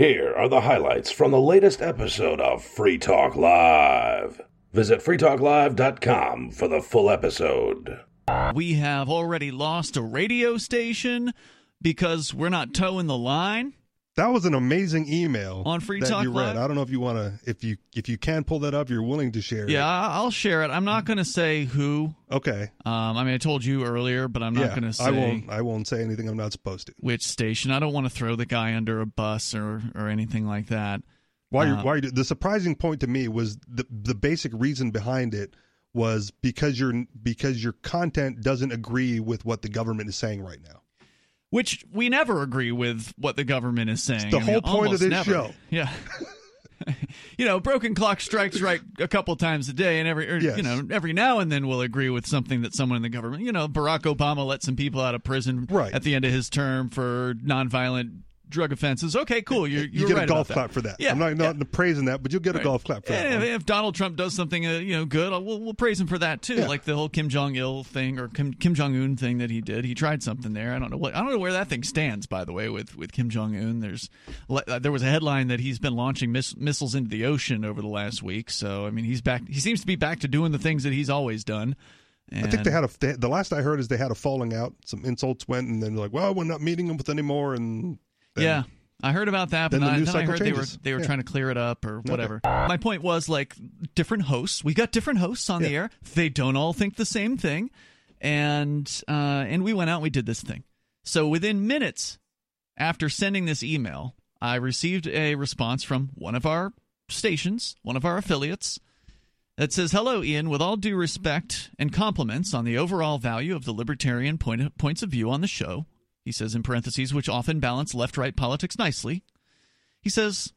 Here are the highlights from the latest episode of Free Talk Live. Visit freetalklive.com for the full episode. We have already lost a radio station because we're not toeing the line. That was an amazing email On Free that Talk you read. Live? I don't know if you want to, if you if you can pull that up, you're willing to share. Yeah, I- I'll share it. I'm not going to say who. Okay. Um, I mean, I told you earlier, but I'm not yeah. going to say I won't. I won't say anything I'm not supposed to. which station. I don't want to throw the guy under a bus or or anything like that. Why? Uh, why? The surprising point to me was the the basic reason behind it was because your because your content doesn't agree with what the government is saying right now. Which we never agree with what the government is saying. the I mean, whole point of this never. show. Yeah. you know, broken clock strikes right a couple times a day, and every or, Yes. you know every now and then we'll agree with something that someone in the government. You know, Barack Obama let some people out of prison Right. at the end of his term for nonviolent drug offenses. Okay, cool. You're, You you're get right a golf clap that. for that. Yeah, I'm not, yeah. not praising that, but you'll get a golf clap for that. And one. if, if Donald Trump does something, uh, you know, good, we'll, we'll praise him for that too. Yeah. Like the whole Kim Jong Il thing or Kim, Kim Jong Un thing that he did. He tried something there. I don't know what. I don't know where that thing stands. By the way, with with Kim Jong Un, there's uh, there was a headline that he's been launching miss, missiles into the ocean over the last week. So I mean, he's back. He seems to be back to doing the things that he's always done. And, I think they had a. They, the last I heard is they had a falling out. Some insults went, and then they're like, "Well, we're not meeting him with anymore." And then- yeah. I heard about that, but then the I, then I heard they were changes. they were Yeah. trying to clear it up or whatever. My point was like different hosts. We got different hosts on the air. They don't all think the same thing, and uh, and we went out. and We did this thing. So within minutes after sending this email, I received a response from one of our stations, one of our affiliates, that says, "Hello, Ian. With all due respect and compliments on the overall value of the libertarian point points of view on the show." He says in parentheses, which often balance left right politics nicely. He says,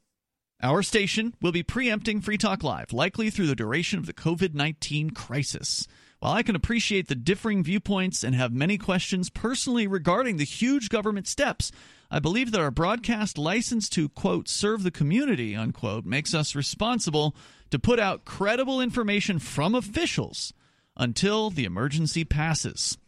Our station will be preempting Free Talk Live, likely through the duration of the COVID 19 crisis. While I can appreciate the differing viewpoints and have many questions personally regarding the huge government steps, I believe that our broadcast license to, quote, serve the community, unquote, makes us responsible to put out credible information from officials until the emergency passes.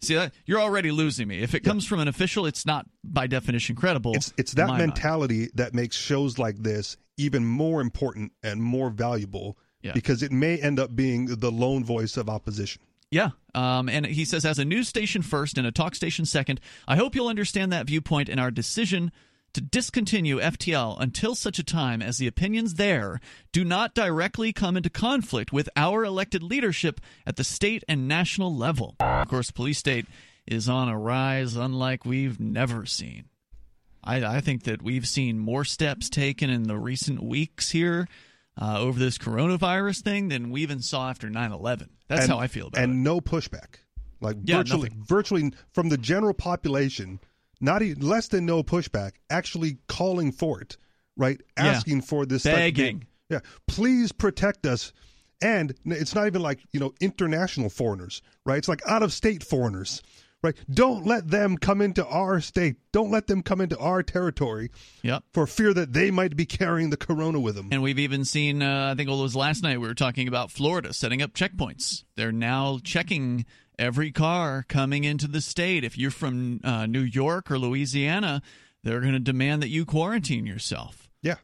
See that you're already losing me. If it comes from an official, it's not by definition credible. It's it's that my mind. mentality that makes shows like this even more important and more valuable Yeah. because it may end up being the lone voice of opposition. Yeah. Um, and he says, as a news station first and a talk station second, I hope you'll understand that viewpoint and our decision to discontinue FTL until such a time as the opinions there do not directly come into conflict with our elected leadership at the state and national level. Of course, police state is on a rise unlike we've never seen. I, I think that we've seen more steps taken in the recent weeks here uh, over this coronavirus thing than we even saw after 9 11. That's and, how I feel about and it. And no pushback. Like Yeah, virtually, nothing. virtually from the general population, not even, less than no pushback. Actually calling for it, right? Yeah. Asking for this, Begging. thing. Yeah, please protect us. And it's not even like you know international foreigners, right? It's like out of state foreigners, right? Don't let them come into our state. Don't let them come into our territory Yep. for fear that they might be carrying the corona with them. And we've even seen, uh, I think it was last night, we were talking about Florida setting up checkpoints. They're now checking every car coming into the state. If you're from uh, New York or Louisiana, they're going to demand that you quarantine yourself. yeah,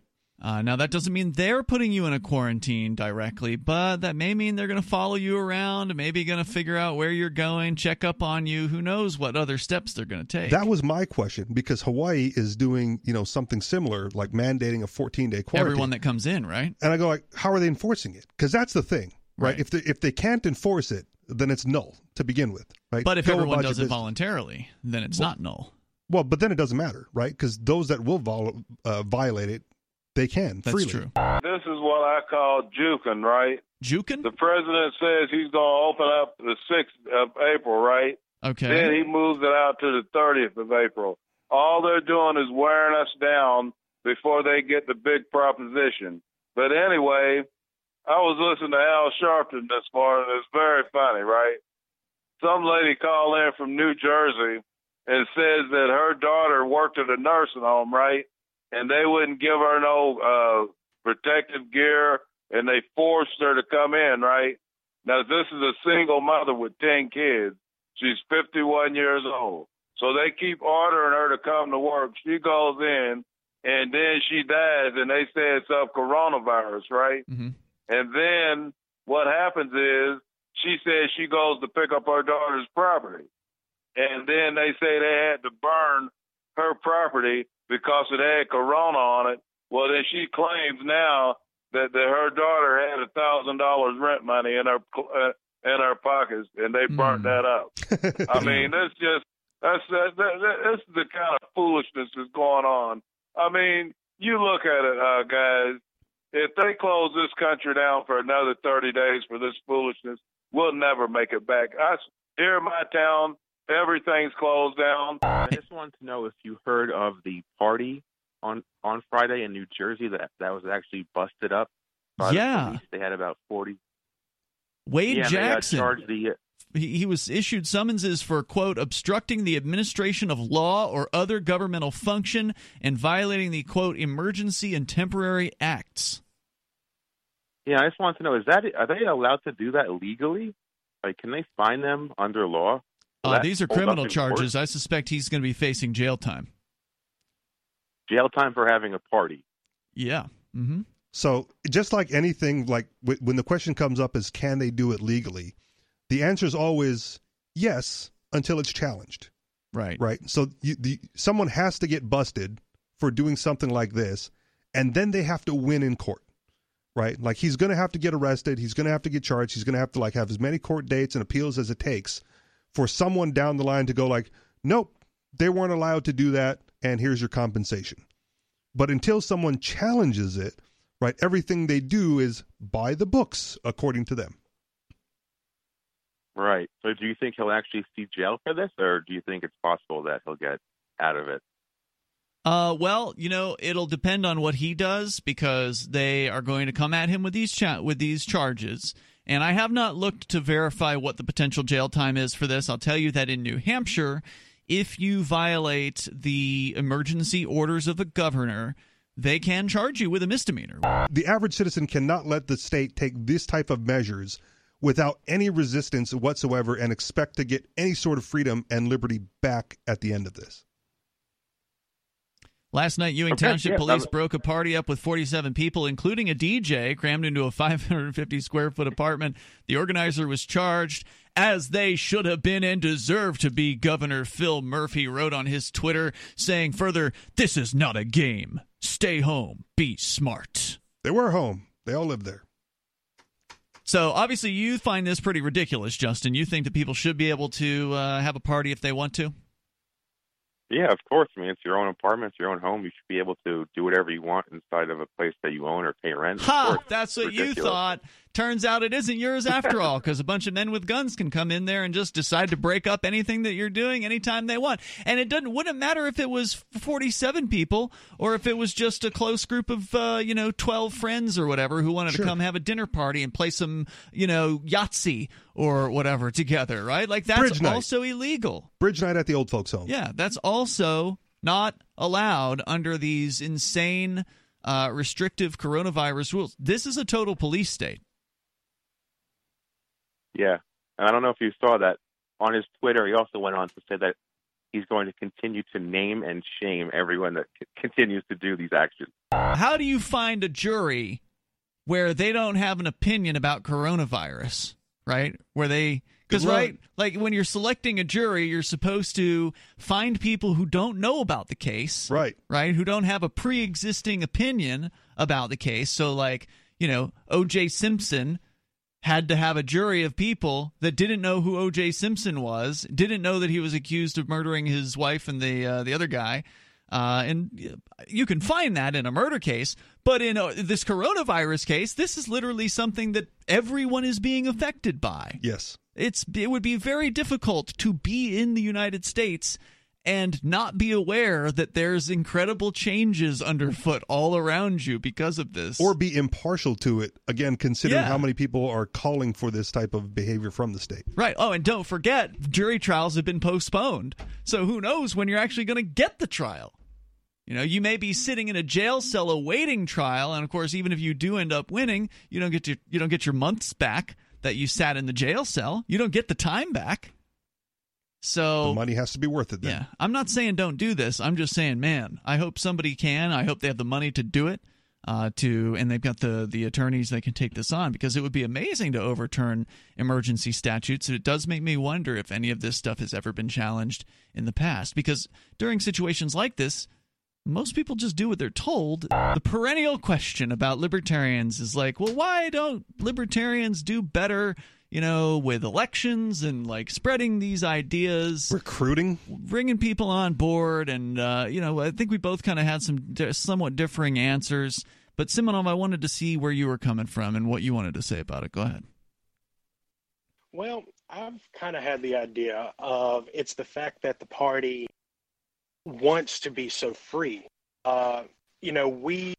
Uh, now, that doesn't mean they're putting you in a quarantine directly, but that may mean they're going to follow you around, maybe going to figure out where you're going, check up on you. Who knows what other steps they're going to take? that was my question because Hawaii is doing you know something similar, like mandating a 14 day quarantine. Everyone that comes in, right? and I go like, how are they enforcing it? Because that's the thing, right? Right. If they if they can't enforce it, then it's null to begin with, right? But if Go everyone about your does it voluntarily, then it's not null. well, but then it doesn't matter, right? Because those that will vol- uh, violate it, they can That's freely. true. This is what I call juking, right? Juking? The president says he's going to open up the 6th of April, right? Okay. Then he moves it out to the 30th of April. All they're doing is wearing us down before they get the big proposition. But anyway, I was listening to Al Sharpton this morning. It's very funny, right? Some lady called in from New Jersey and says that her daughter worked at a nursing home, right? And they wouldn't give her no uh, protective gear, and they forced her to come in, right? Now, this is a single mother with 10 kids. She's 51 years old. So they keep ordering her to come to work. She goes in, and then she dies, and they say it's of coronavirus, right? Mm-hmm. And then what happens is she says she goes to pick up her daughter's property, and then they say they had to burn her property because it had corona on it. Well, then she claims now that, that her daughter had a thousand dollars rent money in her uh, in her pockets, and they burnt Mm. that up. I mean, that's just that's that, that, that, that's the kind of foolishness that's going on. I mean, you look at it, uh, guys. If they close this country down for another 30 days for this foolishness, we'll never make it back. I, here in my town, everything's closed down. I just wanted to know if you heard of the party on on Friday in New Jersey that that was actually busted up. By the Yeah. police. they had about forty. Wade yeah, Jackson. they uh, charged the. he, he was issued summonses for quote obstructing the administration of law or other governmental function and violating the quote emergency and temporary acts. Yeah, I just want to know: is that are they allowed to do that legally? Like, can they fine them under law? Uh, these are criminal in court? charges. I suspect he's going to be facing jail time. Jail time for having a party. Yeah. Mm-hmm. So just like anything, like w- when the question comes up is can they do it legally, the answer is always yes until it's challenged, Right. right? So you, the someone has to get busted for doing something like this, and then they have to win in court, right? Like he's going to have to get arrested, he's going to have to get charged, he's going to have to like have as many court dates and appeals as it takes for someone down the line to go like, nope, they weren't allowed to do that, and here's your compensation. But until someone challenges it, right, everything they do is by the books according to them. Right. So, do you think he'll actually see jail for this, or do you think it's possible that he'll get out of it? Uh, well, you know, it'll depend on what he does because they are going to come at him with these cha- with these charges. And I have not looked to verify what the potential jail time is for this. I'll tell you that in New Hampshire, if you violate the emergency orders of the governor, they can charge you with a misdemeanor. The average citizen cannot let the state take this type of measures without any resistance whatsoever and expect to get any sort of freedom and liberty back at the end of this. Last night, Ewing Okay, Township yeah, police I'm- broke a party up with 47 people, including a DJ, crammed into a 550 square foot apartment. The organizer was charged, as they should have been and deserve to be. Governor Phil Murphy wrote on his Twitter, saying further, This is not a game. Stay home. Be smart. They were home. They all lived there. So obviously, you find this pretty ridiculous, Justin. You think that people should be able to uh, have a party if they want to? Yeah, of course. I mean, it's your own apartment, it's your own home. You should be able to do whatever you want inside of a place that you own or pay rent. Ha! That's what you thought. Turns out it isn't yours after all, because a bunch of men with guns can come in there and just decide to break up anything that you're doing anytime they want. And it doesn't wouldn't matter if it was 47 people or if it was just a close group of uh, you know 12 friends or whatever who wanted Sure. to come have a dinner party and play some you know Yahtzee or whatever together, right? Like that's also illegal. Bridge night at the old folks' home. Yeah, that's also not allowed under these insane, uh, restrictive coronavirus rules. This is a total police state. Yeah. And I don't know if you saw that on his Twitter. He also went on to say that he's going to continue to name and shame everyone that c- continues to do these actions. How do you find a jury where they don't have an opinion about coronavirus, right? Where they because right, like when you're selecting a jury, you're supposed to find people who don't know about the case, Right. right? Who don't have a pre-existing opinion about the case. So like, you know, O.J. Simpson had to have a jury of people that didn't know who O.J. Simpson was, didn't know that he was accused of murdering his wife and the uh, the other guy. Uh, and you can find that in a murder case, but in uh, this coronavirus case, this is literally something that everyone is being affected by. Yes. It's it would be very difficult to be in the United States and not be aware that there's incredible changes underfoot all around you because of this. Or be impartial to it, again, considering Yeah. how many people are calling for this type of behavior from the state. Right. Oh, and don't forget, jury trials have been postponed. So who knows when you're actually going to get the trial? You know, you may be sitting in a jail cell awaiting trial, and of course, even if you do end up winning, you don't get your you don't get your months back that you sat in the jail cell. You don't get the time back. So the money has to be worth it. Then. Yeah, I'm not saying don't do this. I'm just saying, man, I hope somebody can. I hope they have the money to do it. Uh, to and they've got the the attorneys that can take this on because it would be amazing to overturn emergency statutes. It does make me wonder if any of this stuff has ever been challenged in the past because during situations like this, most people just do what they're told. The perennial question about libertarians is like, well, why don't libertarians do better you know, with elections and like spreading these ideas, recruiting, bringing people on board, and uh, you know, I think we both kind of had some somewhat differing answers. But Simonov, I wanted to see where you were coming from and what you wanted to say about it. Go ahead. Well, I've kind of had the idea of it's the fact that the party wants to be so free. Uh, you know, we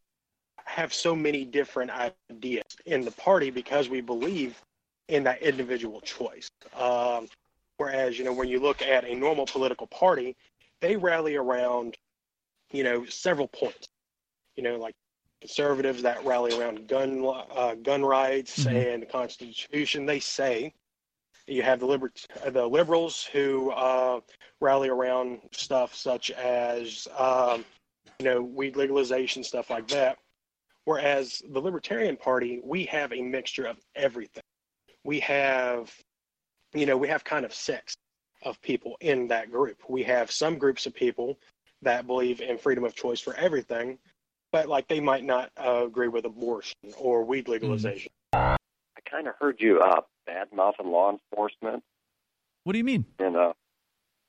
have so many different ideas in the party because we believe in that individual choice. Um, whereas, you know, when you look at a normal political party, they rally around, you know, several points. You know, like conservatives that rally around gun uh, gun rights mm-hmm. and the Constitution. They say you have the liber- the liberals who uh, rally around stuff such as um, you know weed legalization, stuff like that. Whereas the Libertarian Party, we have a mixture of everything we have, you know, we have kind of six of people in that group. We have some groups of people that believe in freedom of choice for everything, but like they might not uh, agree with abortion or weed mm-hmm. legalization. I kind of heard you uh, bad mouthing law enforcement. What do you mean? And uh,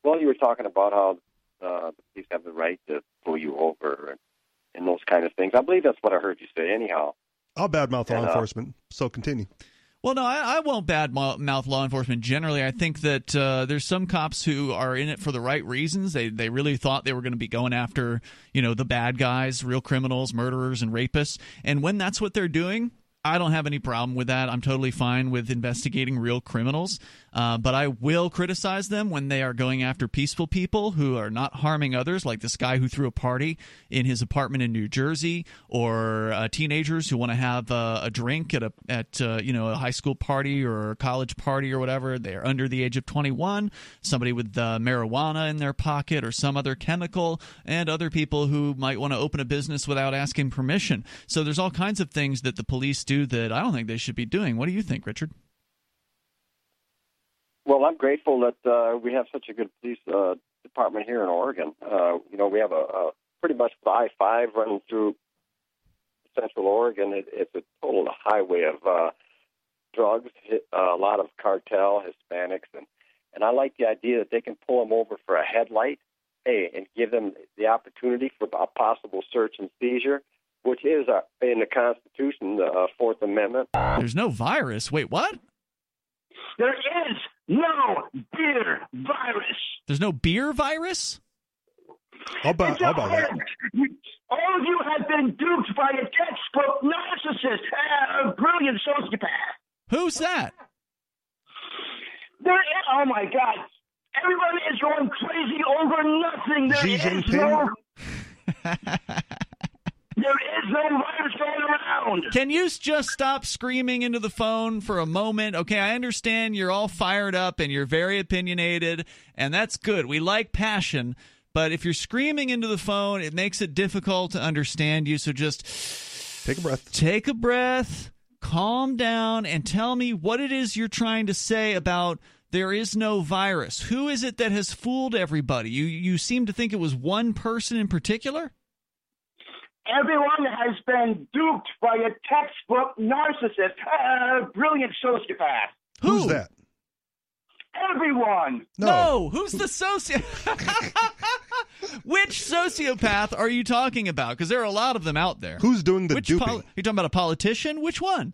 well, you were talking about how uh, the police have the right to pull you over and, and those kind of things. I believe that's what I heard you say. Anyhow, I'll badmouth law uh, enforcement. So continue. Well, no, I, I won't bad mouth law enforcement generally. I think that uh, there's some cops who are in it for the right reasons. They they really thought they were going to be going after you know the bad guys, real criminals, murderers, and rapists. And when that's what they're doing, I don't have any problem with that. I'm totally fine with investigating real criminals. Uh, but I will criticize them when they are going after peaceful people who are not harming others, like this guy who threw a party in his apartment in New Jersey, or uh, teenagers who want to have uh, a drink at a at uh, you know a high school party or college party or whatever. They are under the age of 21. Somebody with uh, marijuana in their pocket or some other chemical, and other people who might want to open a business without asking permission. So there's all kinds of things that the police do that I don't think they should be doing. What do you think, Richard? Well, I'm grateful that uh, we have such a good police uh, department here in Oregon. Uh, you know, we have a, a pretty much I five running through Central Oregon. It, it's a total highway of uh, drugs, uh, a lot of cartel, Hispanics, and and I like the idea that they can pull them over for a headlight, hey, and give them the opportunity for a possible search and seizure, which is uh, in the Constitution, the uh, Fourth Amendment. There's no virus. Wait, what? There is no beer virus. There's no beer virus? How about, how about that? All of you have been duped by a textbook narcissist, a brilliant sociopath. Who's that? There is, oh my God. Everybody is going crazy over nothing. There Xi is no. There is no virus going around. Can you just stop screaming into the phone for a moment? Okay, I understand you're all fired up and you're very opinionated, and that's good. We like passion. But if you're screaming into the phone, it makes it difficult to understand you. So just take a breath. Take a breath, calm down, and tell me what it is you're trying to say about there is no virus. Who is it that has fooled everybody? You you seem to think it was one person in particular? Everyone has been duped by a textbook narcissist, a brilliant sociopath. Who's Who? that? Everyone. No. no. Who's the sociopath? Which sociopath are you talking about? Because there are a lot of them out there. Who's doing the Which duping? Poli- you talking about a politician? Which one?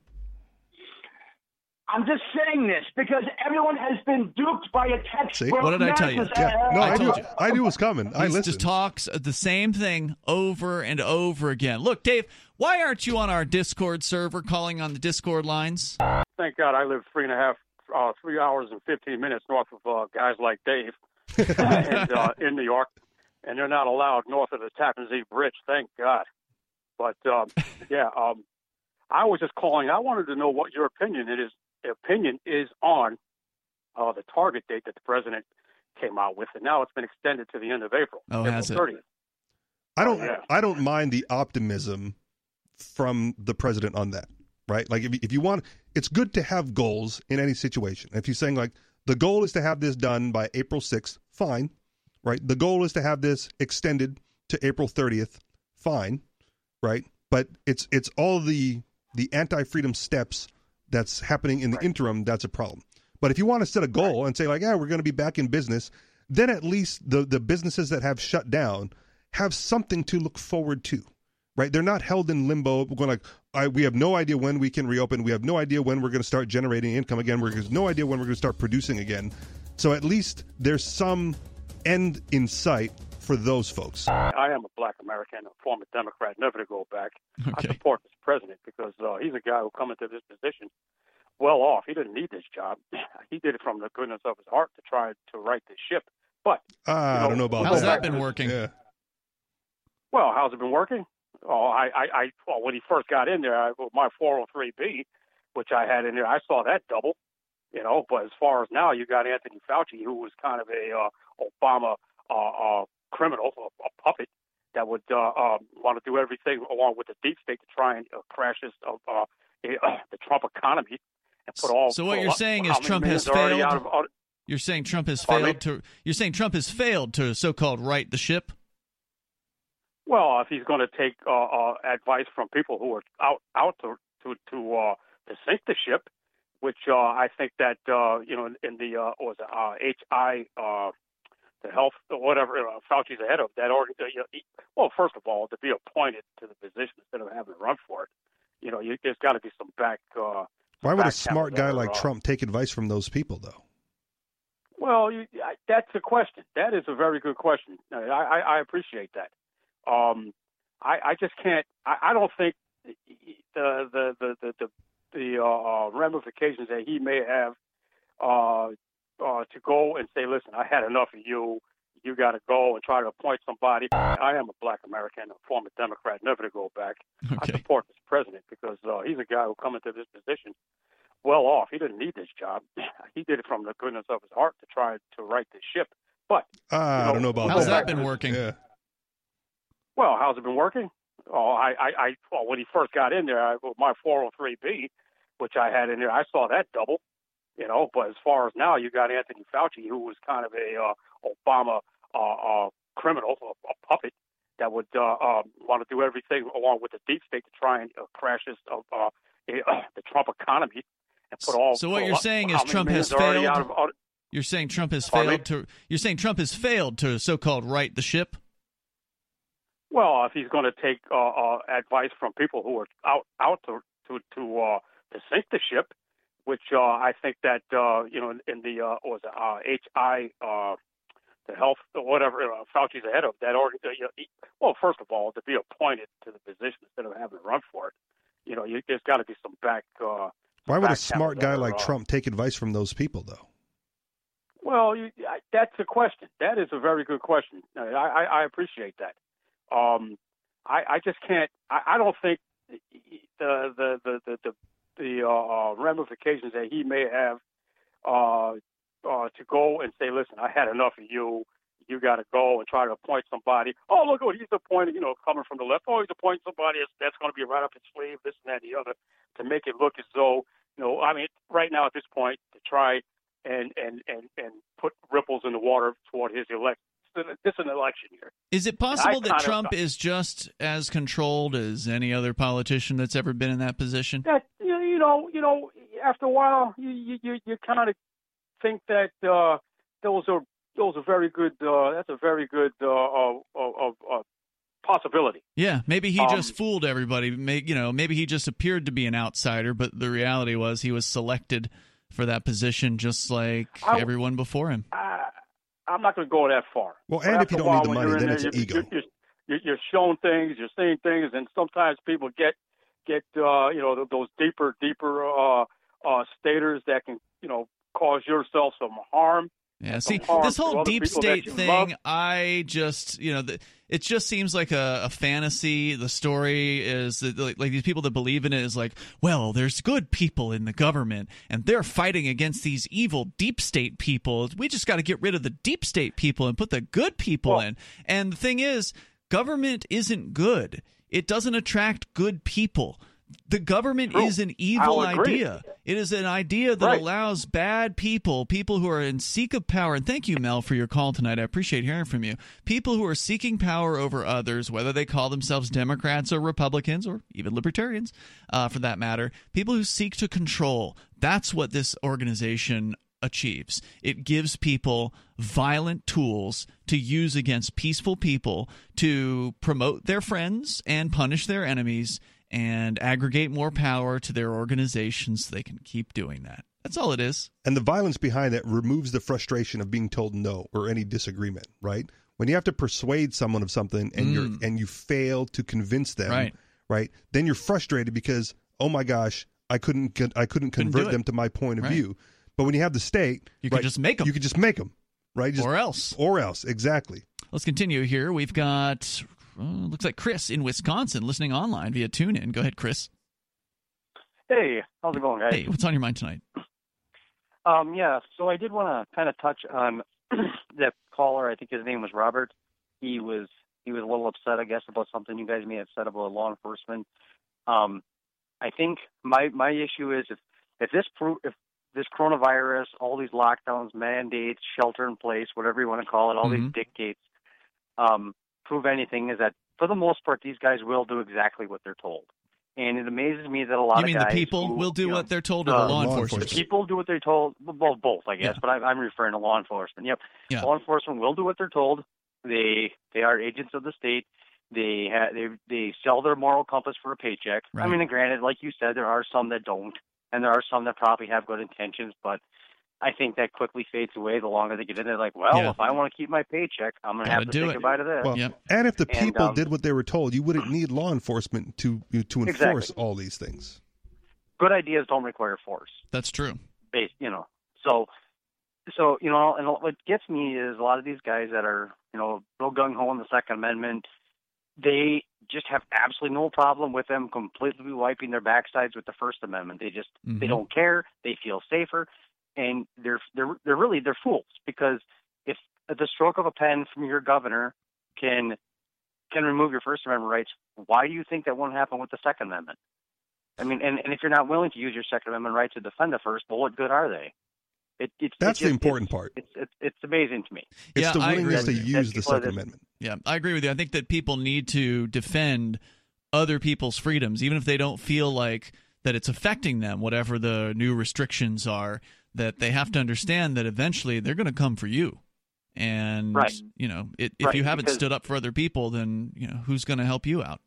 I'm just saying this because everyone has been duped by a textbook. See? What did I tell you? Yeah. No, I, I knew. I knew it was coming. I listened. Just talks the same thing over and over again. Look, Dave, why aren't you on our Discord server, calling on the Discord lines? Thank God I live three and a half, uh, three hours and fifteen minutes north of uh, guys like Dave, and uh, in New York, and they're not allowed north of the Tappan Zee Bridge. Thank God. But um, yeah, um, I was just calling. I wanted to know what your opinion it is opinion is on uh, the target date that the president came out with, and now it's been extended to the end of April. Oh, April has it? 30th. I don't. yeah. I don't mind the optimism from the president on that. Right? Like if you- if you want, it's good to have goals in any situation. If you're saying like the goal is to have this done by April sixth, fine. Right? The goal is to have this extended to April thirtieth, fine. Right? But it's it's all the the anti-freedom steps that's happening in the interim that's a problem. But if you want to set a goal and say like, yeah, we're going to be back in business, then at least the the businesses that have shut down have something to look forward to. Right? They're not held in limbo going like I, we have no idea when we can reopen. We have no idea when we're going to start generating income again. We have no idea when we're going to start producing again. So at least there's some end in sight for those folks. I am a black American, a former Democrat, never to go back. I Okay. support this president because uh, he's a guy who come into this position well off. He didn't need this job. He did it from the goodness of his heart to try to right the ship. But Ah, I don't know about How's that. that been working? Yeah. well, how's it been working? Oh, I, I, I well, when he first got in there, I, with my 403b, which I had in there, I saw that double. You know, but as far as now, you got Anthony Fauci, who was kind of a uh, Obama uh, uh, criminal, a, a puppet that would uh, uh, want to do everything along with the deep state to try and uh, crash this, uh, uh, the Trump economy and put all. So what you're saying is Trump has millions are already failed? Out of, out, You're saying Trump has me? failed to. You're saying Trump has failed to so-called right the ship. Well, if he's going to take uh, uh, advice from people who are out out to to to, uh, to sink the ship, which uh, I think that uh, you know in, in the uh, was it, uh, HI uh, the health or whatever uh, Fauci's ahead of that. Uh, you know, he- well, first of all, to be appointed to the position instead of having to run for it, you know, you, there's got to be some back. Uh, Why would a smart guy like Trump take advice from those people though? Well, you, I, that's a question. That is a very good question. I, I, I appreciate that. Um, I, I just can't. I, I don't think the the the the the, the uh, ramifications that he may have uh, uh, to go and say, "Listen, I had enough of you. You got to go and try to appoint somebody." I am a black American, a former Democrat, never to go back. I Okay. support this president because uh, he's a guy who come into this position well off. He didn't need this job. He did it from the goodness of his heart to try to right the ship. But Ah, I know, don't know about How's that. that been working? Yeah. well, how's it been working? Oh, I, I, I well, when he first got in there, I, with my 403b, which I had in there, I saw that double. You know, but as far as now, you got Anthony Fauci, who was kind of a uh, Obama uh, uh, criminal, a, a puppet that would uh, uh, want to do everything along with the deep state to try and uh, crash this uh, uh, the Trump economy and put all. So what you're saying is Trump has millions are already failed? Out of, out, You're saying Trump has me? failed to. You're saying Trump has failed to so-called right the ship. Well, if he's going to take uh, uh, advice from people who are out out to to to, uh, to sink the ship, which uh, I think that uh, you know in, in the uh, what was it, uh, HI uh, the health or whatever uh, Fauci's ahead of that. Uh, you know, well, first of all, to be appointed to the position instead of having to run for it, you know, you, there's got to be some back. Uh, Why would a smart guy like uh, Trump take advice from those people though? Well, you, I, that's a question. That is a very good question. I, I, I appreciate that. Um, I, I just can't. I, I don't think the the the the the, the uh, ramifications that he may have uh, uh, to go and say, "Listen, I had enough of you. You got to go and try to appoint somebody." Oh, look what he's appointed. You know, coming from the left. Oh, he's appointing somebody that's, going to be right up his sleeve. This and that, and the other, to make it look as though you know. I mean, right now at this point, to try and and and and put ripples in the water toward his elect. This is an election year. Is it possible that Trump is just as controlled as any other politician that's ever been in that position? That you know you know after a while you you you, kind of think that uh, those are those are very good. Uh, that's a very good uh, uh, uh, uh, possibility. Yeah, maybe he Um, just fooled everybody. May, you know, maybe he just appeared to be an outsider, but the reality was he was selected for that position just like I- everyone before him. I, I'm not going to go that far. Well, and if you don't need the money, then there, it's you're, ego. You're, you're, you're shown things, you're seeing things, and sometimes people get get uh, you know those deeper deeper uh, uh, staters that can you know cause yourself some harm. Yeah, see, this whole deep state thing, love. I just, you know, the, it just seems like a, a fantasy. The story is that, like, like these people that believe in it is like, well, there's good people in the government, and they're fighting against these evil deep state people. We just got to get rid of the deep state people and put the good people in. And the thing is, government isn't good. It doesn't attract good people. The government is an evil idea. It is an idea that Right. allows bad people, people who are in seek of power, and thank you, Mel, for your call tonight. I appreciate hearing from you. People who are seeking power over others, whether they call themselves Democrats or Republicans or even Libertarians, uh, for that matter, people who seek to control. That's what this organization achieves. It gives people violent tools to use against peaceful people to promote their friends and punish their enemies and aggregate more power to their organizations so they can keep doing that. That's all it is. And the violence behind it removes the frustration of being told no or any disagreement, right? When you have to persuade someone of something and you're and you fail to convince them, Mm. Right. right? Then you're frustrated because oh my gosh, I couldn't I couldn't Couldn't convert them to my point of Right. view. But when you have the state, You can just make them. You can just make them, right? Just, or else. or else, exactly. Let's continue here. We've got, uh, looks like Chris in Wisconsin listening online via TuneIn. Go ahead, Chris. Hey, how's it going, guys? Hey, what's on your mind tonight? Um, yeah, so I did want to kind of touch on that caller. I think his name was Robert. He was he was a little upset, I guess, about something you guys may have said about law enforcement. Um, I think my my issue is if if this pro- if this coronavirus, all these lockdowns, mandates, shelter in place, whatever you want to call it, all these Mhm. dictates, um, prove anything, is that for the most part, these guys will do exactly what they're told. And it amazes me that a lot You of mean the people who, will do you know, what they're told or uh, the law, law enforcement? the people do what they're told. Well, both, I guess, Yeah. but I, I'm referring to law enforcement. Yep, Yeah. law enforcement will do what they're told. They they are agents of the state. They ha- they they sell their moral compass for a paycheck. I mean, granted, like you said, there are some that don't, and there are some that probably have good intentions, but. I think that quickly fades away the longer they get in there. Like, well, Yeah. if I want to keep my paycheck, I'm going to have to do say it. goodbye to this. Well, Yep. and if the And, people um, did what they were told, you wouldn't need law enforcement to to enforce Exactly. all these things. Good ideas don't require force. That's true. base, you know. So, so you know, and what gets me is a lot of these guys that are, you know, real gung ho on the Second Amendment. They just have absolutely no problem with them completely wiping their backsides with the First Amendment. They just they Mhm. don't care. They feel safer, and they're they're they're really they're fools because if the stroke of a pen from your governor can can remove your First Amendment rights, why do you think that won't happen with the Second Amendment? I mean, and, and if you're not willing to use your Second Amendment right to defend the First, well, what good are they? It, it's That's it the just- important part. It's, it's it's amazing to me. It's Yeah, the I agree willingness to use the Second just- Amendment. Yeah, I agree with you. I think that people need to defend other people's freedoms, even if they don't feel like that it's affecting them, whatever the new restrictions are, that they have to understand that eventually they're going to come for you. And, Right. you know, it, if Right, you haven't stood up for other people, then, you know, who's going to help you out?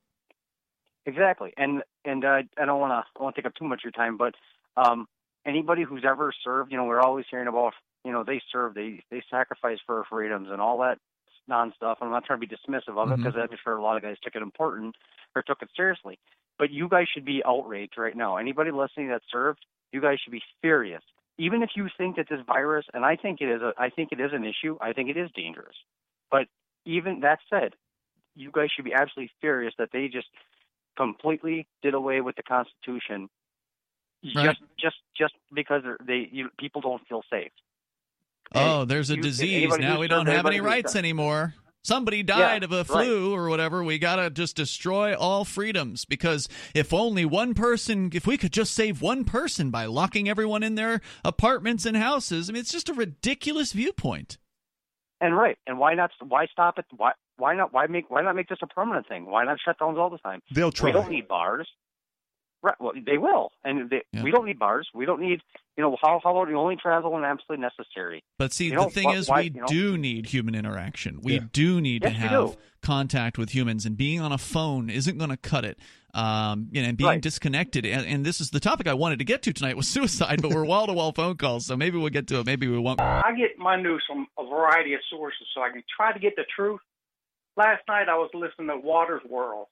Exactly, and and uh, I don't want to I want to take up too much of your time, but um, anybody who's ever served, you know, we're always hearing about, you know, they serve, they they sacrifice for our freedoms and all that non stuff. I'm not trying to be dismissive of it because I'm sure a lot of guys took it important or took it seriously. But you guys should be outraged right now. Anybody listening that served, you guys should be furious. Even if you think that this virus, and I think it is, a, I think it is an issue. I think it is dangerous. But even that said, you guys should be absolutely furious that they just completely did away with the Constitution Right. just just just because they you, people don't feel safe. Oh, there's a you- disease. Now we don't have any rights anymore. Somebody died of a right. flu or whatever. We got to just destroy all freedoms because if only one person, if we could just save one person by locking everyone in their apartments and houses, I mean, it's just a ridiculous viewpoint. And right, and why not? Why stop it? Why why not? Why make why not make this a permanent thing? Why not shut downs all the time? They'll try. We don't need bars. Right. Well, they will, and they, Yeah. we don't need bars. We don't need. You know, how how about you only travel when absolutely necessary? But see, You the know, thing why- is, why- we you know? do need human interaction. We Yeah. do need to Yes, we have contact with humans, and being on a phone isn't going to cut it. Um, you know, and being Right. disconnected. And, and this is the topic I wanted to get to tonight was suicide, but we're wall to wall phone calls, so maybe we'll get to it. Maybe we won't. I get my news from a variety of sources so I can try to get the truth. Last night I was listening to Watters World,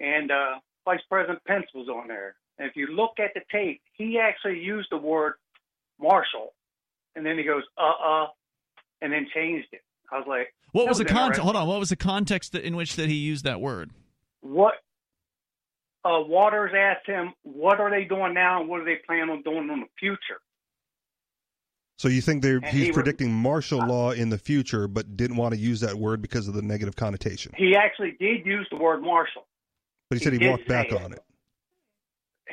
and uh, Vice President Pence was on there. And if you look at the tape, he actually used the word martial, and then he goes, uh uh, and then changed it. I was like, What that was the context? Hold on. What was the context that, in which that he used that word? What? Uh, Watters asked him, "What are they doing now, and what are they planning on doing in the future?" So you think they're he's he was- predicting martial law in the future, but didn't want to use that word because of the negative connotation. He actually did use the word martial. But he He said he, walked back it. on it.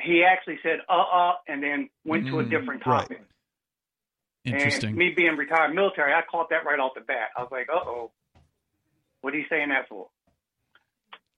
He actually said, "Uh, uh," and then went to a Mm, different right. topic. Interesting. And me being retired military, I caught that right off the bat. I was like, "Uh oh, what are you saying that for?"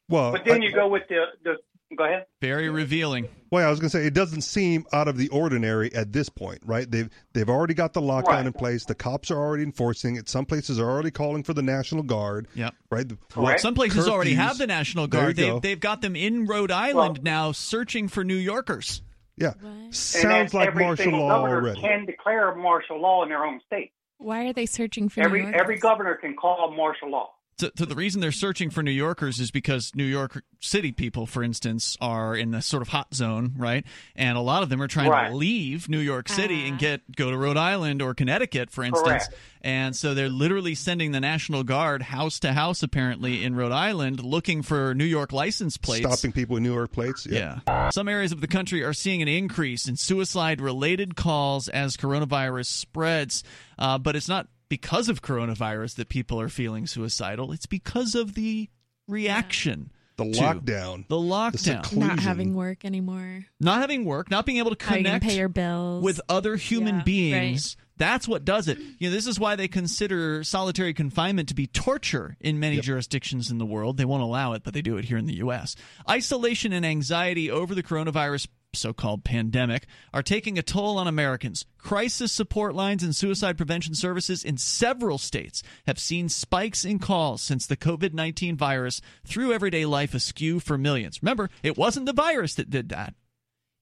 Well, But then I- you go with the the. Go ahead. Very revealing. Well, I was going to say it doesn't seem out of the ordinary at this point, right? They've they've already got the lockdown Right. in place. The cops are already enforcing it. Some places are already calling for the National Guard. Yeah. Right. The- Correct. Some places already have the National Guard. They've, go. they've got them in Rhode Island Well- now searching for New Yorkers. Yeah. and Sounds then like martial law already. can declare martial law in their own state. Why are they searching for Every New Yorkers? every governor can call martial law. So, so the reason they're searching for New Yorkers is because New York City people, for instance, are in the sort of hot zone, right? And a lot of them are trying Right. to leave New York City and Ah. get go to Rhode Island or Connecticut, for instance. Correct. And so they're literally sending the National Guard house to house, apparently in Rhode Island, looking for New York license plates. Stopping people with New York plates. Yeah. Yeah. Some areas of the country are seeing an increase in suicide related calls as coronavirus spreads. Uh, but it's not because of coronavirus that people are feeling suicidal, it's because of the reaction. The lockdown. The lockdown. seclusion. Not having work anymore. not having work, not being able to How are you gonna connect pay your bills? with other human Yeah, beings. That's what does it. You know, this is why they consider solitary confinement to be torture in many jurisdictions in the world. They won't allow it, but they do it here in the U.S. Isolation and anxiety over the coronavirus so-called pandemic are taking a toll on Americans. Crisis support lines and suicide prevention services in several states have seen spikes in calls since the COVID-19 virus threw everyday life askew for millions. Remember, it wasn't the virus that did that.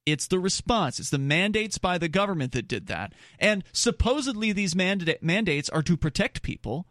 It's the response. It's the mandates by the government that did that. And supposedly these manda- mandates are to protect people.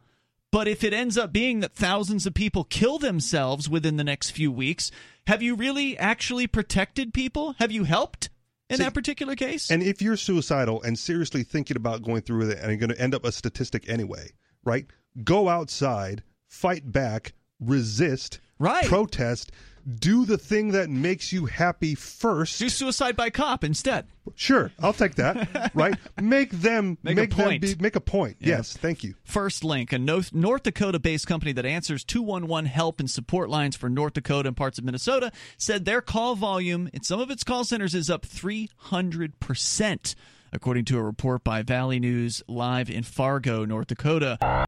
But if it ends up being that thousands of people kill themselves within the next few weeks, have you really actually protected people? Have you helped in See, that particular case? And if you're suicidal and seriously thinking about going through with it and you're going to end up a statistic anyway, right? Go outside, fight back, resist, Right. protest, do the thing that makes you happy first. Do suicide by cop instead. Sure, I'll take that. right? Make them Make a them point. be, make a point. Yeah. Yes, thank you. FirstLink, a North, North Dakota based company that answers 211 help and support lines for North Dakota and parts of Minnesota, said their call volume in some of its call centers is up 300%, according to a report by Valley News Live in Fargo, North Dakota.